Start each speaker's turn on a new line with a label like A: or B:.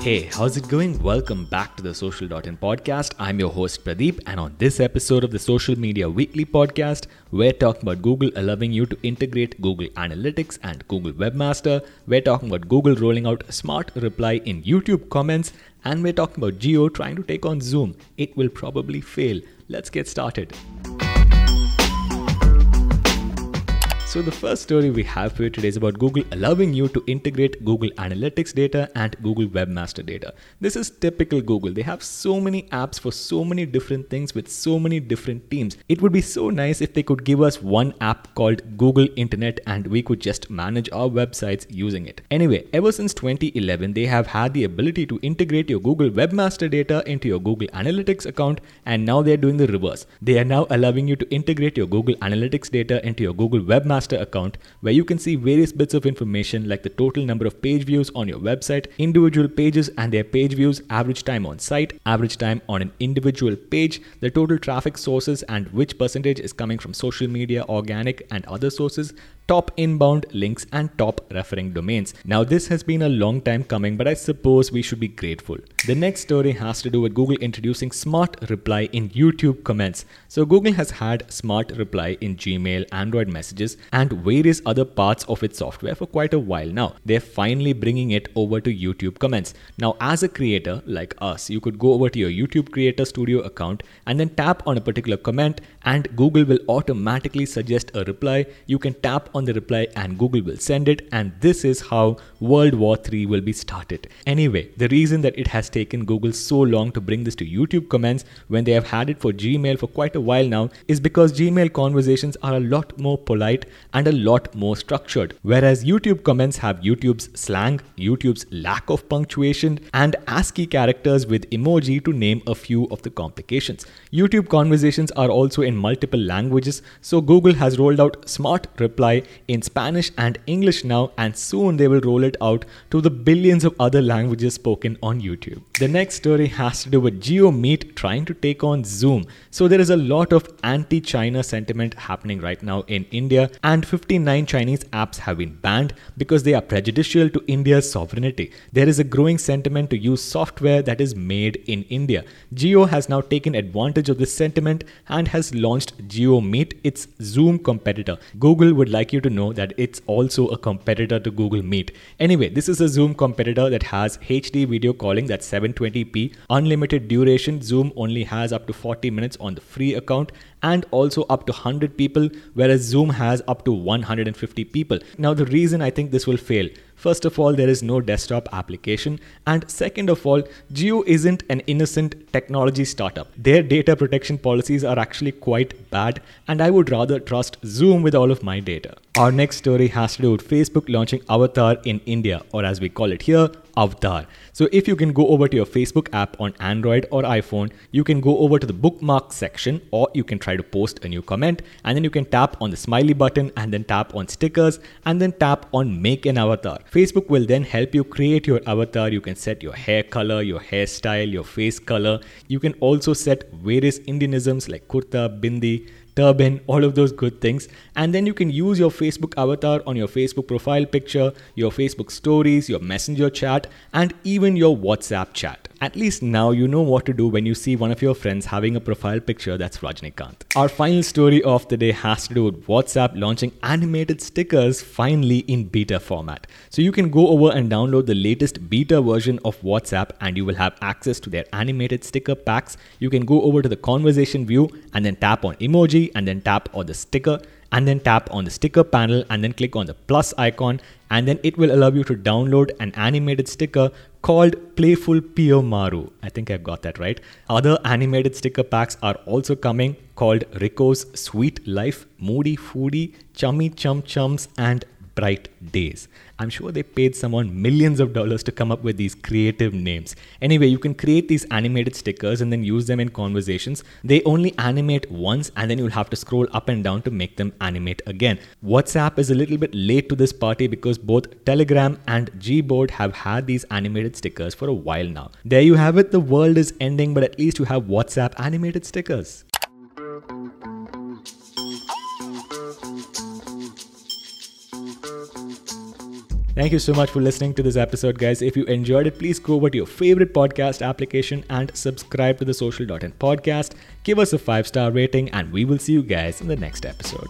A: Hey, how's it going? Welcome back to the Social.in podcast. I'm your host Pradeep, and on this episode of the Social Media Weekly podcast, we're talking about Google allowing you to integrate Google Analytics and Google Webmaster. We're talking about Google rolling out smart reply in YouTube comments, and we're talking about Jio trying to take on Zoom. It will probably fail. Let's get started. So, the first story we have for you today is about Google allowing you to integrate Google Analytics data and Google Webmaster data. This is typical Google. They have so many apps for so many different things with so many different teams. It would be so nice if they could give us one app called Google Internet and we could just manage our websites using it. Anyway, ever since 2011, they have had the ability to integrate your Google Webmaster data into your Google Analytics account, and now they're doing the reverse. They are now allowing you to integrate your Google Analytics data into your Google Webmaster Account where you can see various bits of information like the total number of page views on your website, individual pages and their page views, average time on site, average time on an individual page, the total traffic sources and which percentage is coming from social media, organic and other sources, top inbound links and top referring domains. Now this has been a long time coming but I suppose we should be grateful. The next story has to do with Google introducing Smart Reply in YouTube comments. So, Google has had Smart Reply in Gmail, Android messages, and various other parts of its software for quite a while now. They're finally bringing it over to YouTube comments. Now, as a creator like us, you could go over to your YouTube Creator Studio account and then tap on a particular comment, and Google will automatically suggest a reply. You can tap on the reply, and Google will send it, and this is how World War III will be started. Anyway, the reason that it has taken Google so long to bring this to YouTube comments when they have had it for Gmail for quite a while now is because Gmail conversations are a lot more polite and a lot more structured. Whereas YouTube comments have YouTube's slang, YouTube's lack of punctuation, and ASCII characters with emoji to name a few of the complications. YouTube conversations are also in multiple languages, so Google has rolled out Smart Reply in Spanish and English now, and soon they will roll it out to the billions of other languages spoken on YouTube. The next story has to do with Jio Meet trying to take on Zoom. So there is a lot of anti-China sentiment happening right now in India and 59 Chinese apps have been banned because they are prejudicial to India's sovereignty. There is a growing sentiment to use software that is made in India. Jio has now taken advantage of this sentiment and has launched Jio Meet, its Zoom competitor. Google would like you to know that it's also a competitor to Google Meet. Anyway, this is a Zoom competitor that has HD video calling that's 720p, unlimited duration. Zoom only has up to 40 minutes on the free account and also up to 100 people, whereas Zoom has up to 150 people. Now, the reason I think this will fail First of all, there is no desktop application. And second of all, Jio isn't an innocent technology startup. Their data protection policies are actually quite bad, and I would rather trust Zoom with all of my data. Our next story has to do with Facebook launching Avatar in India, or as we call it here, Avatar. So if you can go over to your Facebook app on Android or iPhone, you can go over to the bookmark section or you can try to post a new comment and then you can tap on the smiley button and then tap on stickers and then tap on make an avatar. Facebook will then help you create your avatar. You can set your hair color, your hairstyle, your face color. You can also set various Indianisms like kurta, bindi, turban, all of those good things. And then you can use your Facebook avatar on your Facebook profile picture, your Facebook stories, your messenger chat, and even your WhatsApp chat. At least now you know what to do when you see one of your friends having a profile picture that's Rajnikant. Our final story of the day has to do with WhatsApp launching animated stickers finally in beta format. So you can go over and download the latest beta version of WhatsApp and you will have access to their animated sticker packs. You can go over to the conversation view and then tap on emoji and then tap on the sticker and then tap on the sticker panel and then click on the plus icon and then it will allow you to download an animated sticker called Playful Piyomaru. I think I've got that right. Other animated sticker packs are also coming called Rico's Sweet Life, Moody Foodie, Chummy Chum Chums, and bright days. I'm sure they paid someone millions of dollars to come up with these creative names. Anyway, you can create these animated stickers and then use them in conversations. They only animate once and then you'll have to scroll up and down to make them animate again. WhatsApp is a little bit late to this party because both Telegram and Gboard have had these animated stickers for a while now. There you have it, the world is ending, but at least you have WhatsApp animated stickers. Thank you so much for listening to this episode, guys. If you enjoyed it, please go over to your favorite podcast application and subscribe to the Social.in podcast. Give us a five star rating, and we will see you guys in the next episode.